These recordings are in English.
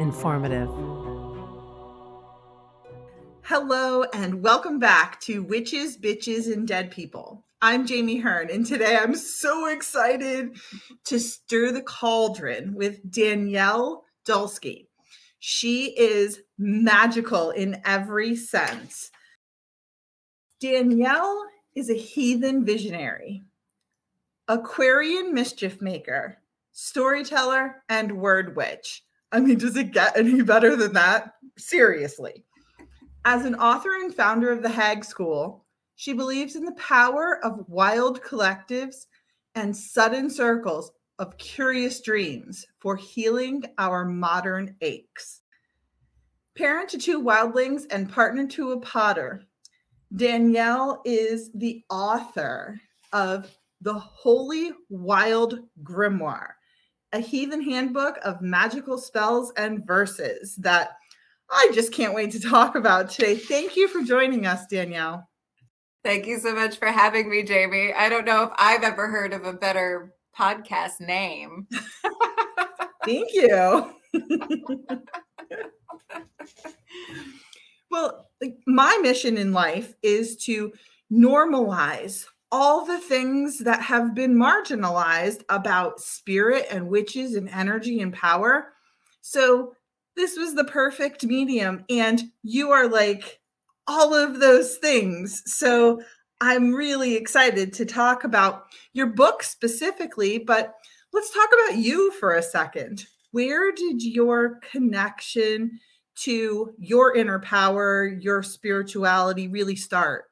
informative. Hello, and welcome back to Witches, Bitches, and Dead People. I'm Jamie Hearn, and today I'm so excited to stir the cauldron with Danielle Dulsky. She is magical in every sense. Danielle is a heathen visionary, Aquarian mischief maker, storyteller, and word witch. I mean, does it get any better than that? Seriously. As an author and founder of the Hag School, she believes in the power of wild collectives and sudden circles of curious dreams for healing our modern aches. Parent to two wildlings and partner to a potter, Danielle is the author of The Holy Wild Grimoire, a heathen handbook of magical spells and verses that I just can't wait to talk about today. Thank you for joining us, Danielle. Thank you so much for having me, Jamie. I don't know if I've ever heard of a better podcast name. Thank you. well, my mission in life is to normalize all the things that have been marginalized about spirit and witches and energy and power. So, this was the perfect medium. And you are like all of those things. So, I'm really excited to talk about your book specifically, but let's talk about you for a second. Where did your connection to your inner power, your spirituality really start?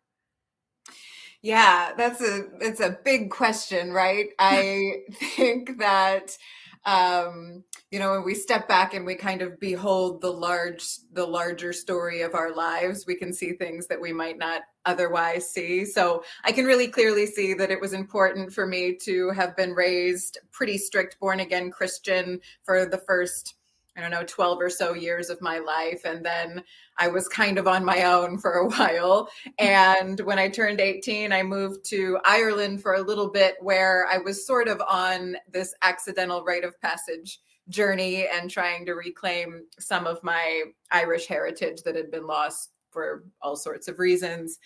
Yeah, that's a it's a big question, right? I think that um you know when we step back and we kind of behold the large the larger story of our lives we can see things that we might not otherwise see so i can really clearly see that it was important for me to have been raised pretty strict born again christian for the first I don't know, 12 or so years of my life. And then I was kind of on my own for a while. And when I turned 18, I moved to Ireland for a little bit where I was sort of on this accidental rite of passage journey and trying to reclaim some of my Irish heritage that had been lost for all sorts of reasons.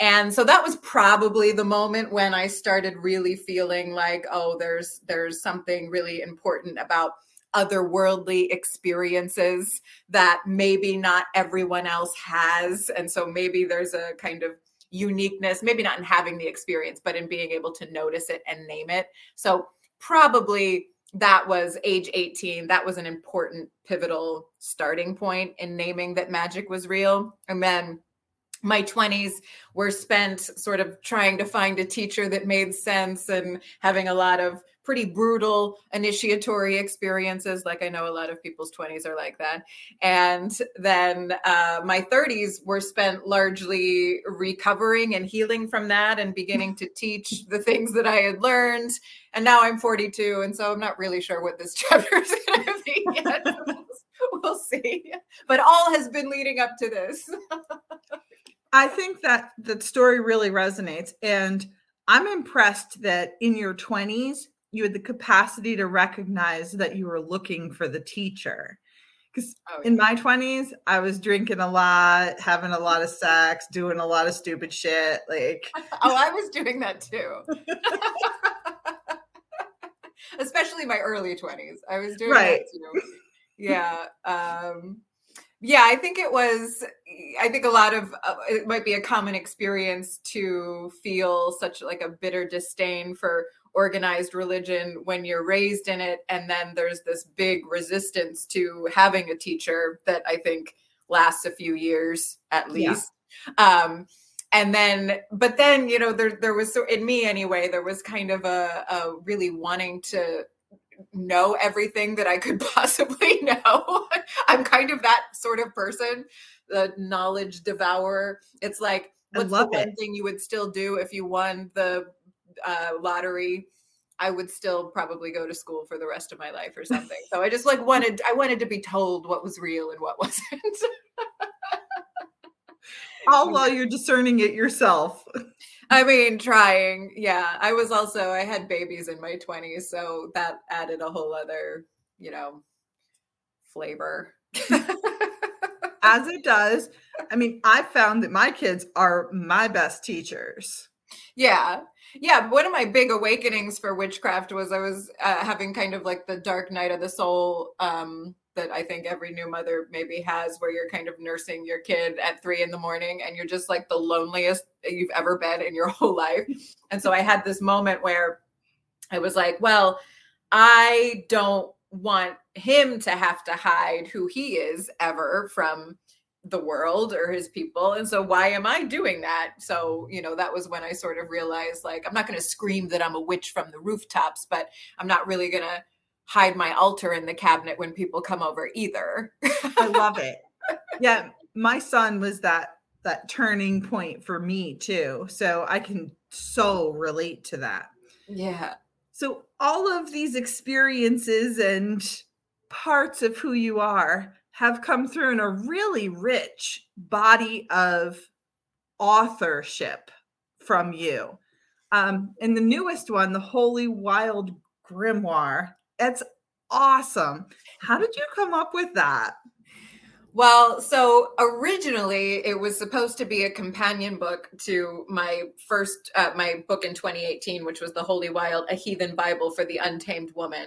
And so that was probably the moment when I started really feeling like oh there's there's something really important about otherworldly experiences that maybe not everyone else has. And so maybe there's a kind of uniqueness, maybe not in having the experience, but in being able to notice it and name it. So probably that was age 18 that was an important pivotal starting point in naming that magic was real and then my 20s were spent sort of trying to find a teacher that made sense and having a lot of pretty brutal initiatory experiences. Like I know a lot of people's 20s are like that. And then uh, my 30s were spent largely recovering and healing from that and beginning to teach the things that I had learned. And now I'm 42. And so I'm not really sure what this chapter is going to be yet. we'll see. But all has been leading up to this. I think that that story really resonates. And I'm impressed that in your 20s, you had the capacity to recognize that you were looking for the teacher. Because oh, in my 20s i was drinking a lot having a lot of sex doing a lot of stupid shit like oh i was doing that too. Especially my early 20s i was doing right. that too. Yeah um yeah i think it was i think a lot of uh, it might be a common experience to feel such like a bitter disdain for organized religion when you're raised in it and then there's this big resistance to having a teacher that i think lasts a few years at least yeah. um and then but then you know there there was so in me anyway there was kind of a, a really wanting to know everything that I could possibly know. I'm kind of that sort of person, the knowledge devourer. It's like, what's the one it. thing you would still do if you won the uh, lottery? I would still probably go to school for the rest of my life or something. So I just like wanted I wanted to be told what was real and what wasn't. All while you're discerning it yourself. I mean, trying. Yeah. I was also I had babies in my 20s, so that added a whole other, you know, flavor. As it does. I mean, I found that my kids are my best teachers. Yeah. Yeah one of my big awakenings for witchcraft was i was uh, having kind of like the dark night of the soul um that i think every new mother maybe has where you're kind of nursing your kid at three in the morning and you're just like the loneliest you've ever been in your whole life. And so i had this moment where i was like well i don't want him to have to hide who he is ever from the world or his people and so why am i doing that? So you know that was when i sort of realized like i'm not going to scream that i'm a witch from the rooftops but i'm not really going to hide my altar in the cabinet when people come over either. I love it. Yeah my son was that that turning point for me too so i can so relate to that. Yeah. So all of these experiences and parts of who you are have come through in a really rich body of authorship from you. Um, and the newest one, the Holy Wild Grimoire, that's awesome. How did you come up with that? Well, so originally it was supposed to be a companion book to my first, uh, my book in 2018, which was The Holy Wild, a heathen Bible for the untamed woman.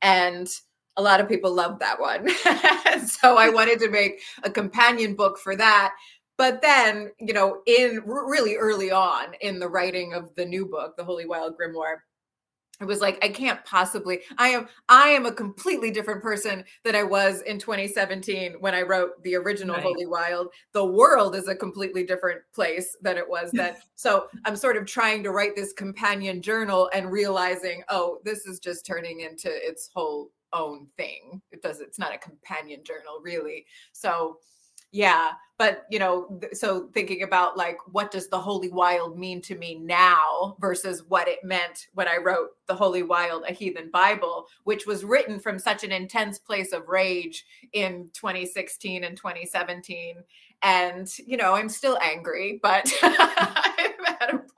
And a lot of people loved that one. so I wanted to make a companion book for that. But then, you know, in really early on in the writing of the new book, The Holy Wild Grimoire, it was like I can't possibly I am I am a completely different person than I was in 2017 when I wrote the original right. Holy Wild. The world is a completely different place than it was then. so I'm sort of trying to write this companion journal and realizing, oh, this is just turning into its whole own thing. It does it's not a companion journal really. So yeah, but you know, so thinking about like what does the Holy Wild mean to me now versus what it meant when I wrote the Holy Wild, a heathen Bible, which was written from such an intense place of rage in 2016 and 2017. And you know, I'm still angry, but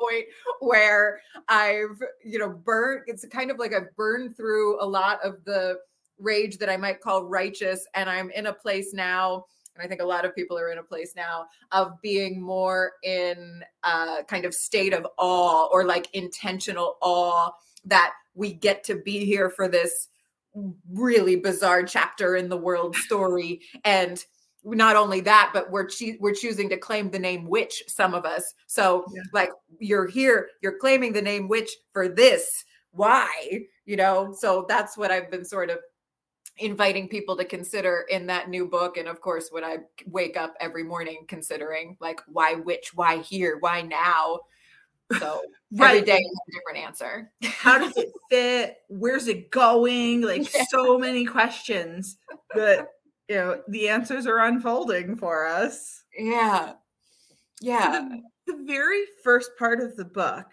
point where I've, you know, burned, it's kind of like I've burned through a lot of the rage that I might call righteous. And I'm in a place now and I think a lot of people are in a place now of being more in a kind of state of awe or like intentional awe that we get to be here for this really bizarre chapter in the world story and not only that but we're we're choosing to claim the name witch some of us. So yeah. like you're here you're claiming the name witch for this. Why? You know? So that's what i've been sort of inviting people to consider in that new book. And of course when i wake up every morning considering like why which why here? Why now? So right. every day a different answer. How does it fit? Where's it going? Like yeah. so many questions. That you know the answers are unfolding for us yeah yeah so the, the very first part of the book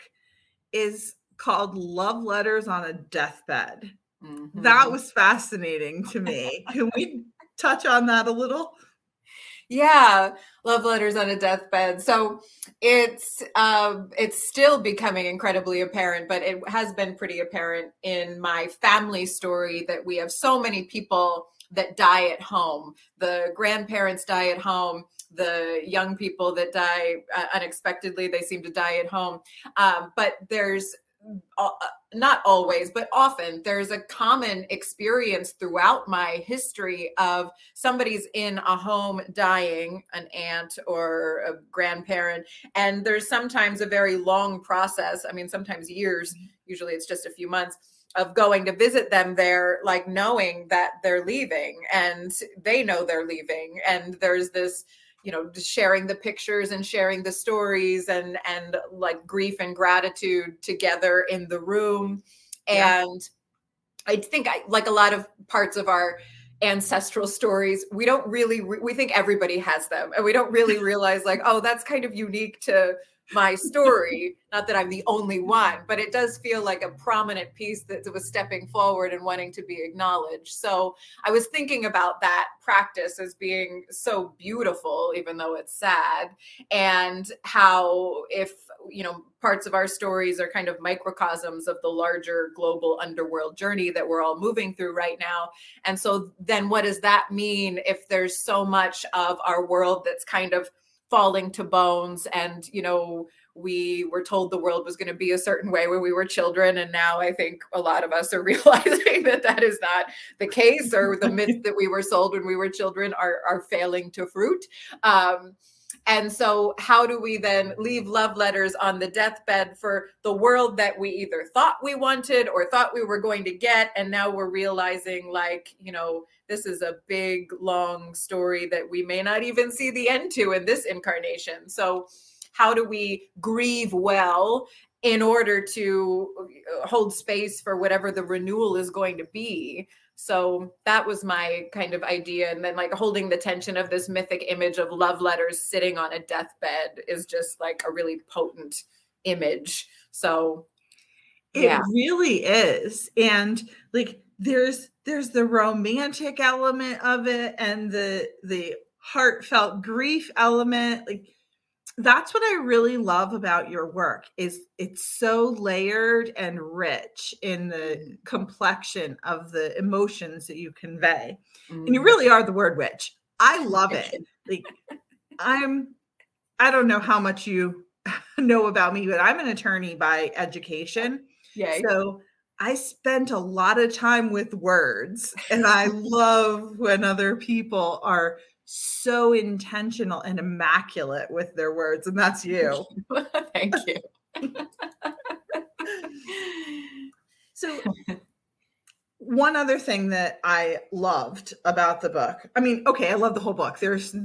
is called love letters on a deathbed Mm-hmm. That was fascinating to me. Can we touch on that a little? Yeah, love letters on a deathbed. So it's um, it's still becoming incredibly apparent, but it has been pretty apparent in my family story that we have so many people that die at home. The grandparents die at home. The young people that die uh, unexpectedly, they seem to die at home. Um, but there's uh, not always, but often there's a common experience throughout my history of somebody's in a home dying, an aunt or a grandparent, and there's sometimes a very long process. I mean, sometimes years, mm-hmm. usually it's just a few months of going to visit them there, like knowing that they're leaving and they know they're leaving. And there's this you know sharing the pictures and sharing the stories and and like grief and gratitude together in the room yeah. and I think I like a lot of parts of our ancestral stories we don't really we think everybody has them and we don't really realize like oh that's kind of unique to my story. Not that I'm the only one, but it does feel like a prominent piece that was stepping forward and wanting to be acknowledged. So I was thinking about that practice as being so beautiful, even though it's sad, and how if you know parts of our stories are kind of microcosms of the larger global underworld journey that we're all moving through right now and so then what does that mean if there's so much of our world that's kind of falling to bones and you know we were told the world was going to be a certain way when we were children and now i think a lot of us are realizing that that is not the case or the myths that we were sold when we were children are are failing to fruit um, and so, how do we then leave love letters on the deathbed for the world that we either thought we wanted or thought we were going to get? And now we're realizing, like, you know, this is a big, long story that we may not even see the end to in this incarnation. So, how do we grieve well in order to uh, hold space for whatever the renewal is going to be? So that was my kind of idea. And then, like, holding the tension of this mythic image of love letters sitting on a deathbed is just like a really potent image. So, it yeah. really is. And like, there's there's the romantic element of it and the the heartfelt grief element like that's what i really love about your work is it's so layered and rich in the mm. complexion of the emotions that you convey mm. and you mm. really are the word witch i love it like i'm i don't know how much you know about me but i'm an attorney by education yeah so I spent a lot of time with words, and I love when other people are so intentional and immaculate with their words, and that's you. Thank you. so, one other thing that I loved about the book I mean, okay, I love the whole book. There's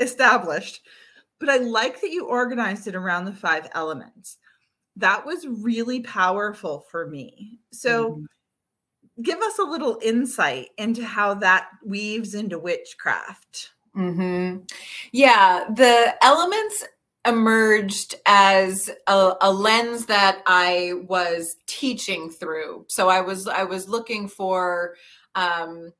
established, but I like that you organized it around the five elements that was really powerful for me. So, mm-hmm. give us a little insight into how that weaves into witchcraft. Mm-hmm. Yeah, the elements emerged as a, a, lens that I was teaching through. So I was I was looking for um,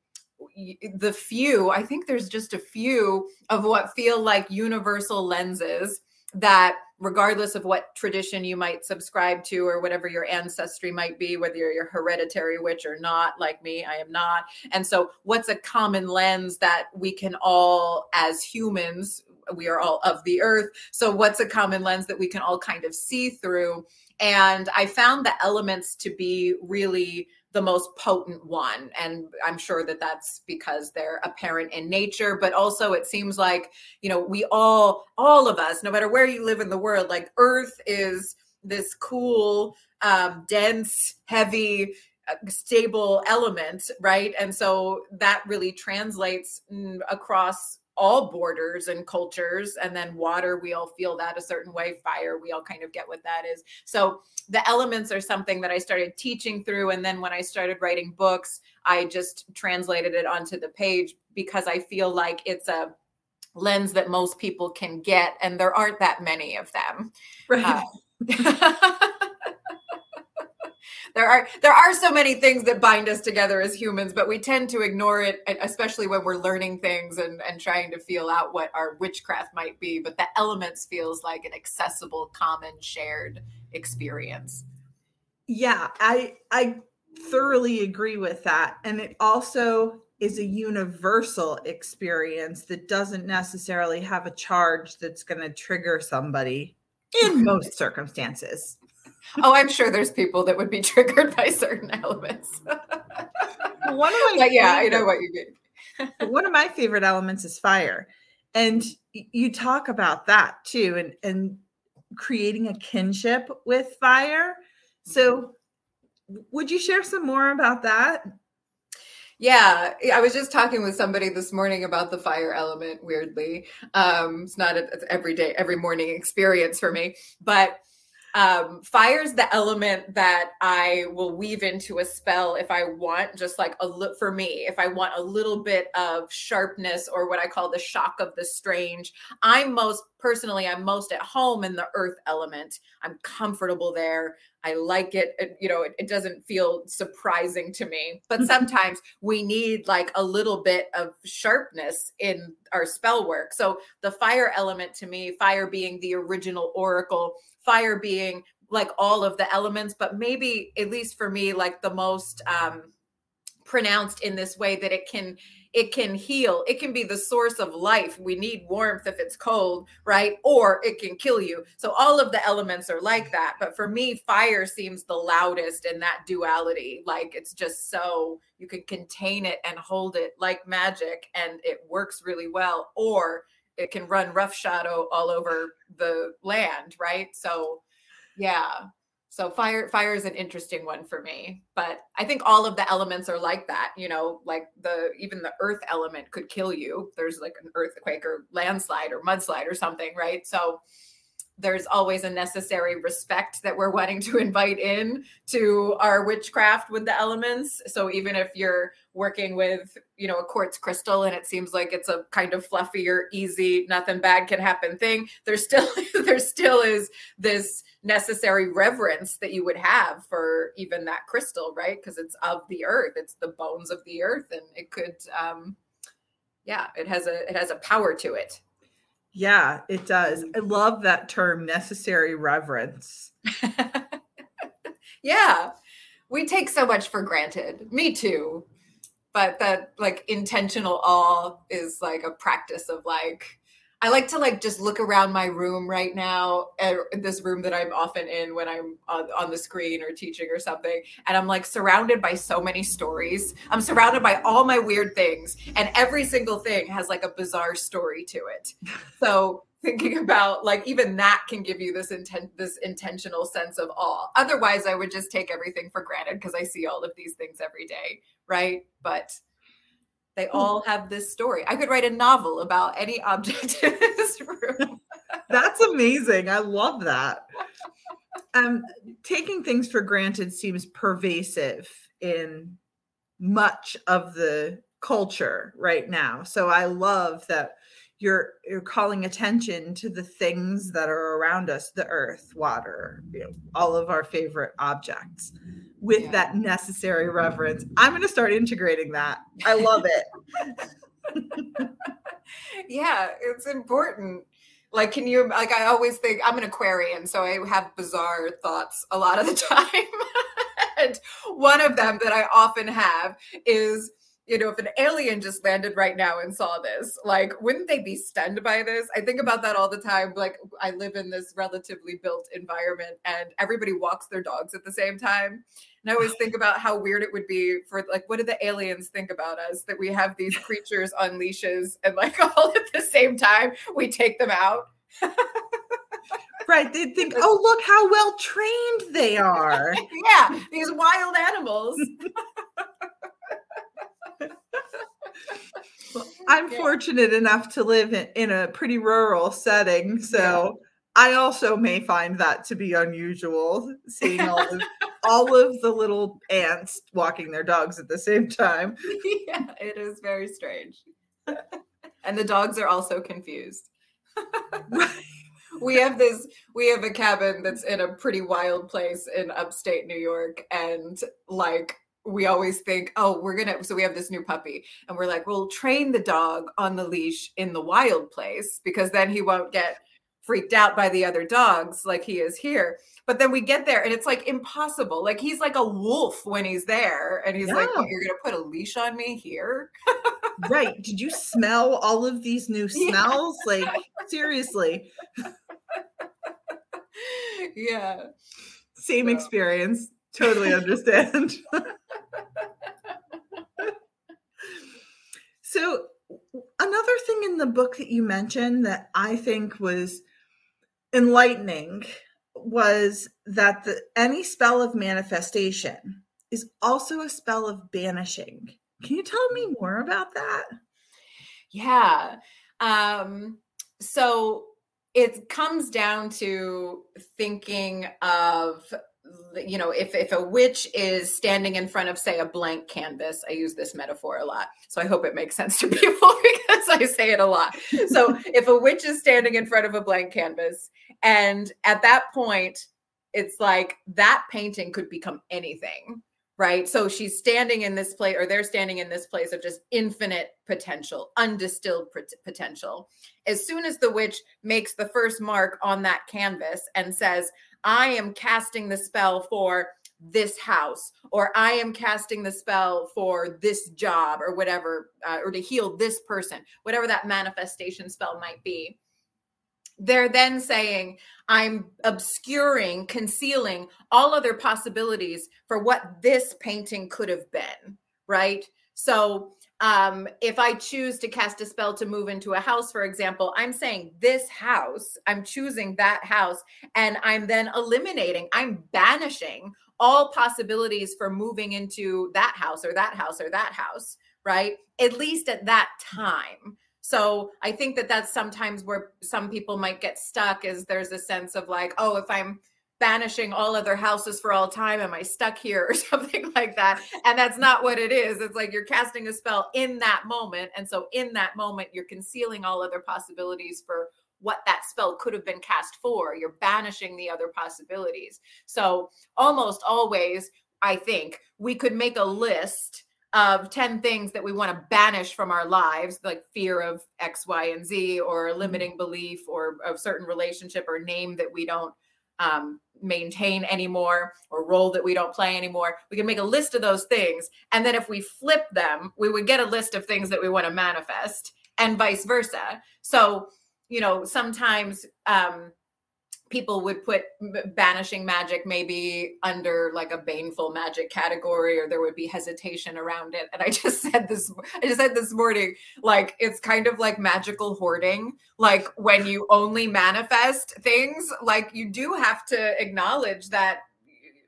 the few. I think there's just a few of what feel like universal lenses that regardless of what tradition you might subscribe to or whatever your ancestry might be whether you're your hereditary witch or not like me i am not. And so what's a common lens that we can all as humans we are all of the earth. So what's a common lens that we can all kind of see through? And i found the elements to be really the most potent one. And I'm sure that that's because they're apparent in nature, but also it seems like, you know, we all, all of us, no matter where you live in the world, like Earth is this cool, um, dense, heavy, uh, stable element, right? And so that really translates mm, across all borders and cultures and then water we all feel that a certain way fire we all kind of get what that is. So the elements are something that i started teaching through and then when i started writing books i just translated it onto the page because i feel like it's a lens that most people can get and there aren't that many of them. Right. Uh, there are there are so many things that bind us together as humans but we tend to ignore it especially when we're learning things and and trying to feel out what our witchcraft might be but the elements feels like an accessible common shared experience. Yeah i i thoroughly agree with that. And it also is a universal experience that doesn't necessarily have a charge that's going to trigger somebody in most circumstances oh, I'm sure there's people that would be triggered by certain elements. one of my but yeah, I know what you mean. one of my favorite elements is fire, and you talk about that too, and and creating a kinship with fire. So, would you share some more about that? Yeah, I was just talking with somebody this morning about the fire element. Weirdly, um, it's not an everyday, every morning experience for me, but Um, fire's the element that I will weave into a spell if I want, just like a look for me, if I want a little bit of sharpness or what I call the shock of the strange. I'm most personally, I'm most at home in the earth element. I'm comfortable there. I like it. it you know, it, it, doesn't feel surprising to me. But mm-hmm. sometimes we need like a little bit of sharpness in our spell work. So the fire element to me, fire being the original oracle, fire being like all of the elements, but maybe at least for me, like the most um pronounced in this way that it can it can heal. It can be the source of life. We need warmth if it's cold, right? Or it can kill you. So all of the elements are like that. But for me, fire seems the loudest in that duality. Like it's just so you can contain it and hold it like magic and it works really well. Or it can run rough shadow all over the land, right? So yeah. So fire fire is an interesting one for me but i think all of the elements are like that you know like the even the earth element could kill you. There's like an earthquake or landslide or mudslide or something right? So there's always a necessary respect that we're wanting to invite in to our witchcraft with the elements. So even if you're working with you know a quartz crystal and it seems like it's a kind of fluffier easy nothing bad can happen thing there's still there still is this necessary reverence that you would have for even that crystal right because it's of the earth it's the bones of the earth and it could um yeah it has a it has a power to it yeah, it does. I love that term necessary reverence. yeah. We take so much for granted. Me too. But that like intentional awe is like a practice of like I like to like just look around my room right now, uh, this room that I'm often in when I'm on, on, the screen or teaching or something, and I'm like surrounded by so many stories. I'm surrounded by all my weird things, and every single thing has like a bizarre story to it. So thinking about like even that can give you this intent this intentional sense of awe. Otherwise, I would just take everything for granted because I see all of these things every day, right? But they hmm. all have this story. I could write a novel about any object in this room. That's amazing. I love that. Um, taking things for granted seems pervasive in much of the culture right now. So I love that you're you're calling attention to the things that are around us, the earth, water, you know, all of our favorite objects with yeah. that necessary reverence. I'm going to start integrating that. I love it. yeah, it's important. Like, can you, like, I always think I'm an Aquarian, so I have bizarre thoughts a lot of the time. and one of them that I often have is, you know, if an alien just landed right now and saw this, like, wouldn't they be stunned by this? I think about that all the time. Like, I live in this relatively built environment and everybody walks their dogs at the same time. And I always think about how weird it would be for, like, what do the aliens think about us that we have these creatures on leashes and, like, all at the same time we take them out? right. They'd think, oh, look how well trained they are. yeah, these wild animals. I'm yeah. fortunate enough to live in, in, a pretty rural setting, so yeah. I also may find that to be unusual, seeing all of all of the little ants walking their dogs at the same time. Yeah, it is very strange. and the dogs are also confused. we have this we have a cabin that's in a pretty wild place in upstate New York and like we always think, oh, we're gonna. So we have this new puppy, and we're like, we'll train the dog on the leash in the wild place because then he won't get freaked out by the other dogs like he is here. But then we get there, and it's like impossible. Like he's like a wolf when he's there, and he's yeah. like, "You're gonna put a leash on me here?" right? Did you smell all of these new smells? Yeah. Like seriously. yeah. Same so. experience. Totally understand. So, another thing in the book that you mentioned that I think was enlightening was that the, any spell of manifestation is also a spell of banishing. Can you tell me more about that? Yeah. Um, so it comes down to thinking of you know if if a witch is standing in front of say a blank canvas i use this metaphor a lot. So i hope it makes sense to people because i say it a lot. So if a witch is standing in front of a blank canvas and at that point it's like that painting could become anything right so she's standing in this place or they're standing in this place of just infinite potential undistilled potential as soon as the witch makes the first mark on that canvas and says I am casting the spell for this house, or I am casting the spell for this job, or whatever, uh, or to heal this person, whatever that manifestation spell might be. They're then saying, I'm obscuring, concealing all other possibilities for what this painting could have been, right? So um, if I choose to cast a spell to move into a house, for example, I'm saying this house, I'm choosing that house, and I'm then eliminating, I'm banishing all possibilities for moving into that house or that house or that house, right? At least at that time. So I think that that's sometimes where some people might get stuck is there's a sense of like, oh, if I'm banishing all other houses for all time am i stuck here or something like that? And that's not what it is. It's like you're casting a spell in that moment. And so in that moment you're concealing all other possibilities for what that spell could have been cast for. You're banishing the other possibilities. So almost always i think we could make a list of 10 things that we want to banish from our lives like fear of x y and z or mm-hmm. limiting belief or a certain relationship or name that we don't um, maintain anymore or role that we don't play anymore. We can make a list of those things. And then if we flip them, we would get a list of things that we want to manifest and vice versa. So, you know, sometimes um, people would put banishing magic maybe under like a baneful magic category or there would be hesitation around it. And i just said this i just said this morning like it's kind of like magical hoarding. Like when you only manifest things like you do have to acknowledge that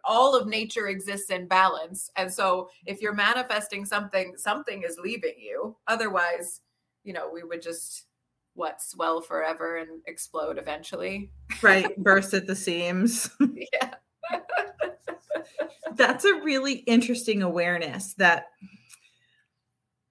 all of nature exists in balance. And so if you're manifesting something something is leaving you. Otherwise you know we would just what swell forever and explode eventually. right, burst at the seams. yeah. That's a really interesting awareness that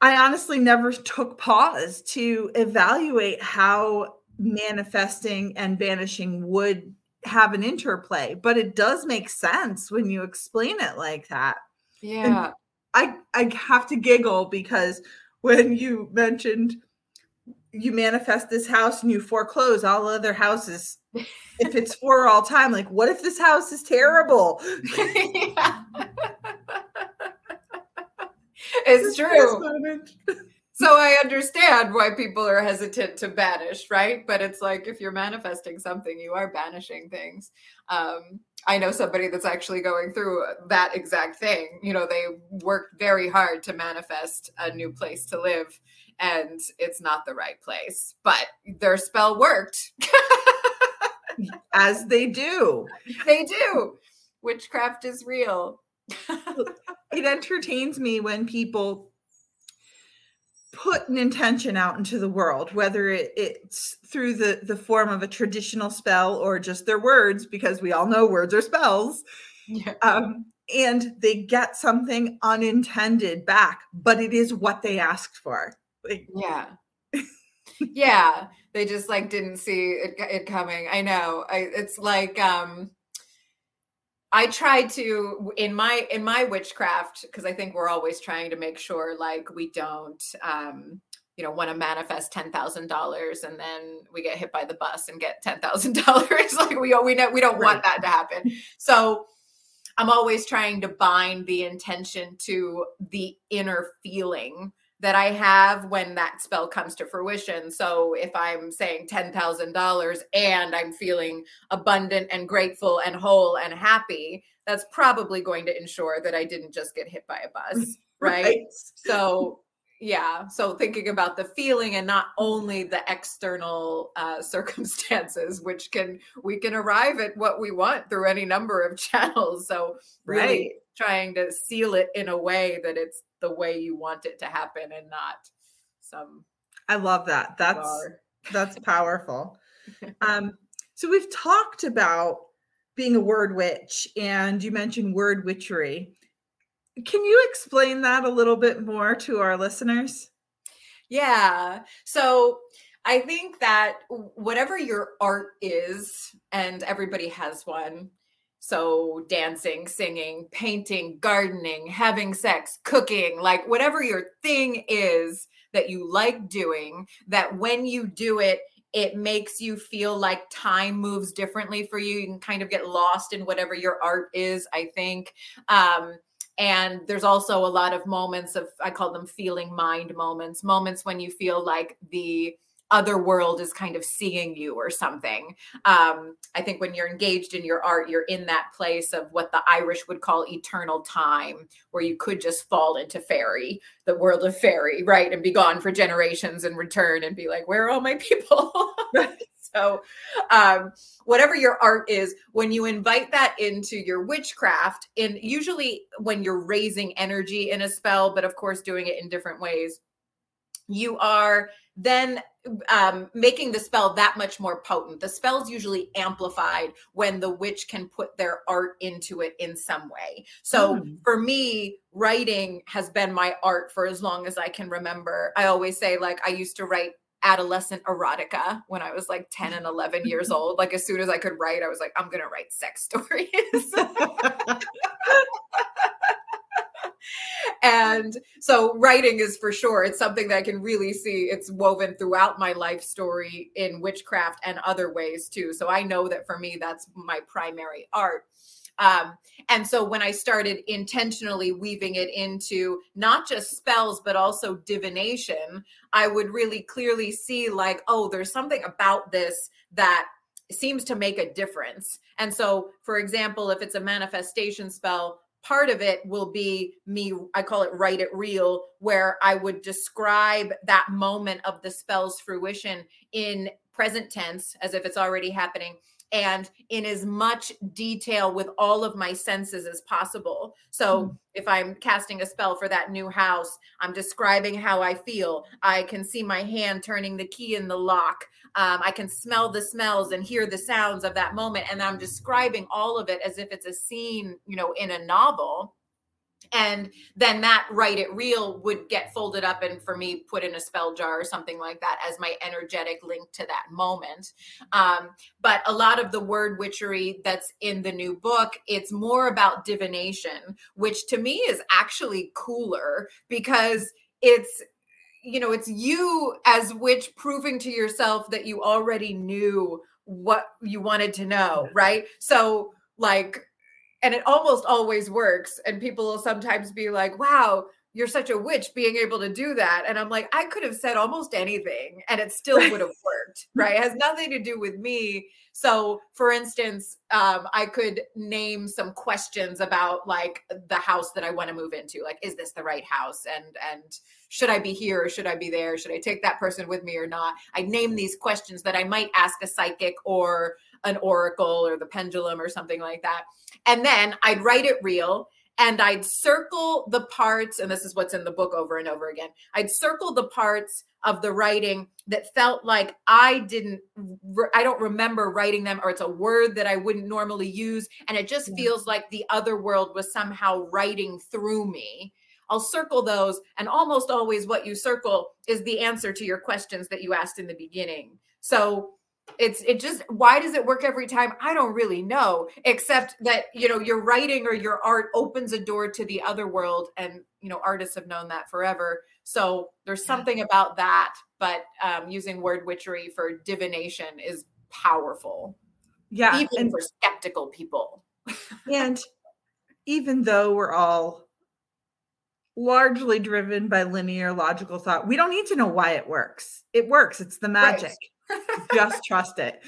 I honestly never took pause to evaluate how manifesting and banishing would have an interplay, but it does make sense when you explain it like that. Yeah. And I I have to giggle because when you mentioned you manifest this house and you foreclose all other houses. If it's for all time like what if this house is terrible? It's true. so i understand why people are hesitant to banish right? But it's like if you're manifesting something you are banishing things. Um, i know somebody that's actually going through that exact thing. You know they worked very hard to manifest a new place to live and it's not the right place. But their spell worked. As they do. They do. Witchcraft is real. it entertains me when people put an intention out into the world, whether it, it's through the, the form of a traditional spell or just their words, because we all know words are spells. Yeah. Um, and they get something unintended back, but it is what they asked for. Like, yeah. yeah. They just like didn't see it, it coming. I know. I, it's like, um, I tried to in my in my witchcraft because I think we're always trying to make sure like we don't um you know want to manifest ten thousand dollars and then we get hit by the bus and get ten thousand dollars like we we know we don't want that to happen so I'm always trying to bind the intention to the inner feeling that I have when that spell comes to fruition. So if I'm saying $10,000 and I'm feeling abundant and grateful and whole and happy, that's probably going to ensure that I didn't just get hit by a bus. Right. right. So, yeah. So thinking about the feeling and not only the external uh, circumstances, which can, we can arrive at what we want through any number of channels. So, really right. trying to seal it in a way that it's the way you want it to happen and not some I love that. That's that's powerful. um, so we've talked about being a word witch, and you mentioned word witchery. Can you explain that a little bit more to our listeners? Yeah. So I think that whatever your art is, and everybody has one. So, dancing, singing, painting, gardening, having sex, cooking, like whatever your thing is that you like doing, that when you do it, it makes you feel like time moves differently for you. You can kind of get lost in whatever your art is, I think. Um, and there's also a lot of moments of, I call them feeling mind moments, moments when you feel like the other world is kind of seeing you or something. Um, I think when you're engaged in your art, you're in that place of what the Irish would call eternal time, where you could just fall into fairy, the world of fairy, right? And be gone for generations and return and be like, where are all my people? so um, whatever your art is when you invite that into your witchcraft and usually when you're raising energy in a spell but of course doing it in different ways you are then um, making the spell that much more potent. The spell's usually amplified when the witch can put their art into it in some way. So mm. for me, writing has been my art for as long as I can remember. I always say, like, I used to write adolescent erotica when I was like 10 and 11 years old. Like, as soon as I could write, I was like, I'm going to write sex stories. and so writing is for sure it's something that i can really see it's woven throughout my life story in witchcraft and other ways too so i know that for me that's my primary art um, and so when I started intentionally weaving it into not just spells, but also divination, I would really clearly see, like, oh, there's something about this that seems to make a difference. And so, for example, if it's a manifestation spell, part of it will be me i call it write it real where i would describe that moment of the spell's fruition in present tense as if it's already happening and in as much detail with all of my senses as possible. So mm. if I'm casting a spell for that new house, I'm describing how I feel. I can see my hand turning the key in the lock. Um, I can smell the smells and hear the sounds of that moment. And I'm describing all of it as if it's a scene, you know, in a novel and then that write it real would get folded up and for me put in a spell jar or something like that as my energetic link to that moment. Um, but a lot of the word witchery that's in the new book it's more about divination which to me is actually cooler because it's you know it's you as witch proving to yourself that you already knew what you wanted to know right? So like and it almost always works and people will sometimes be like wow you're such a witch being able to do that and i'm like i could have said almost anything and it still would have worked right? It has nothing to do with me. So for instance um, i could name some questions about like the house that i want to move into like is this the right house? And and should i be here or should i be there? Should i take that person with me or not? I name these questions that i might ask a psychic or an oracle or the pendulum or something like that. And then I'd write it real and I'd circle the parts, and this is what's in the book over and over again. I'd circle the parts of the writing that felt like I didn't, I don't remember writing them, or it's a word that I wouldn't normally use. And it just yeah. feels like the other world was somehow writing through me. I'll circle those. And almost always what you circle is the answer to your questions that you asked in the beginning. So it's it just why does it work every time? I don't really know except that you know your writing or your art opens a door to the other world and you know artists have known that forever. So there's something about that but um, using word witchery for divination is powerful. Yeah even and, for skeptical people. And even though we're all largely driven by linear logical thought we don't need to know why it works. It works. It's the magic. right just trust it.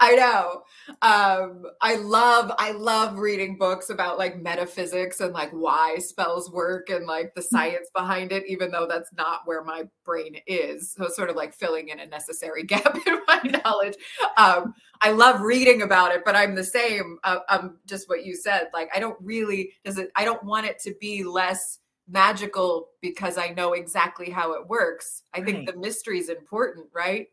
I know. Um, I love, I love reading books about like metaphysics and like why spells work and like the mm-hmm. science behind it, even though that's not where my brain is. So sort of like filling in a necessary gap in my knowledge. Um, I love reading about it, but I'm the same. Uh, I'm just what you said. Like, I don't really, does it, I don't want it to be less magical because I know exactly how it works. I right. think the mystery is important, right?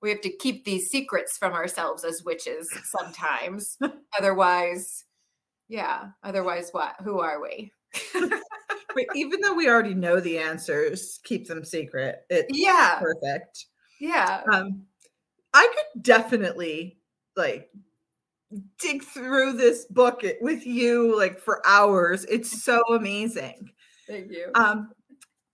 we have to keep these secrets from ourselves as witches sometimes. otherwise, yeah, otherwise what? Who are we? but even though we already know the answers, keep them secret. It's yeah. perfect. Yeah. Um I could definitely like dig through this book with you like for hours. It's so amazing. Thank you. Um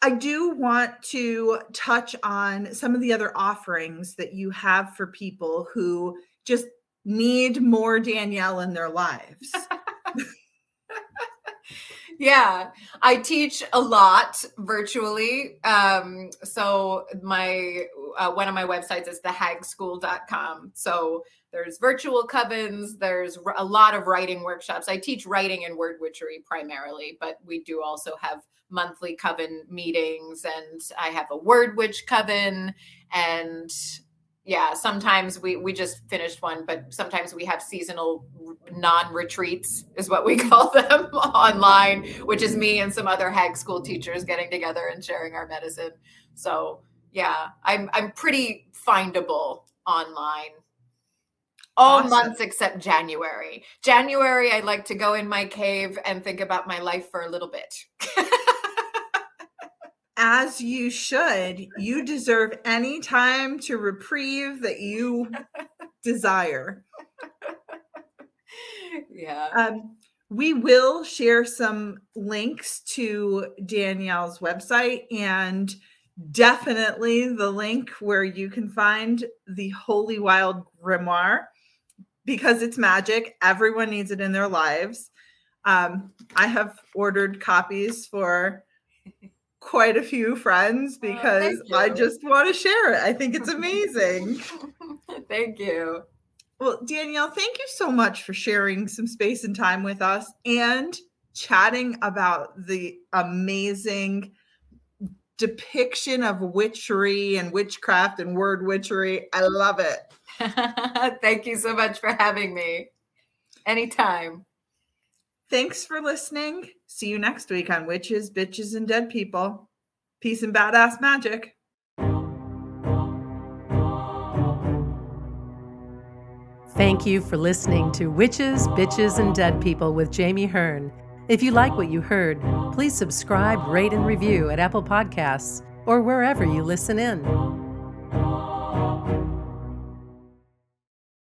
I do want to touch on some of the other offerings that you have for people who just need more Danielle in their lives. yeah i teach a lot virtually um, so my uh, one of my websites is thehagschool.com so there's virtual covens there's a lot of writing workshops. I teach writing and word witchery primarily but we do also have monthly coven meetings and i have a word witch coven and yeah sometimes we we just finished one but sometimes we have seasonal non-retreats is what we call them online which is me and some other hag school teachers getting together and sharing our medicine. So yeah i'm i'm pretty findable online. All awesome. months except january. January i like to go in my cave and think about my life for a little bit as you should. You deserve any time to reprieve that you desire. Yeah. Um, we will share some links to Danielle's website and definitely the link where you can find the Holy Wild Grimoire because it's magic. Everyone needs it in their lives. Um, I have ordered copies for quite a few friends oh, because oh, I just want to share it. I think it's amazing. thank you. Well, Danielle, thank you so much for sharing some space and time with us and chatting about the amazing depiction of witchery and witchcraft and word witchery. I love it. thank you so much for having me. Anytime. Thanks for listening. See you next week on Witches, Bitches, and Dead People. Peace and badass magic. Thank you for listening to Witches, Bitches, and Dead People with Jamie Hearn. If you like what you heard, please subscribe, rate, and review at Apple Podcasts or wherever you listen in.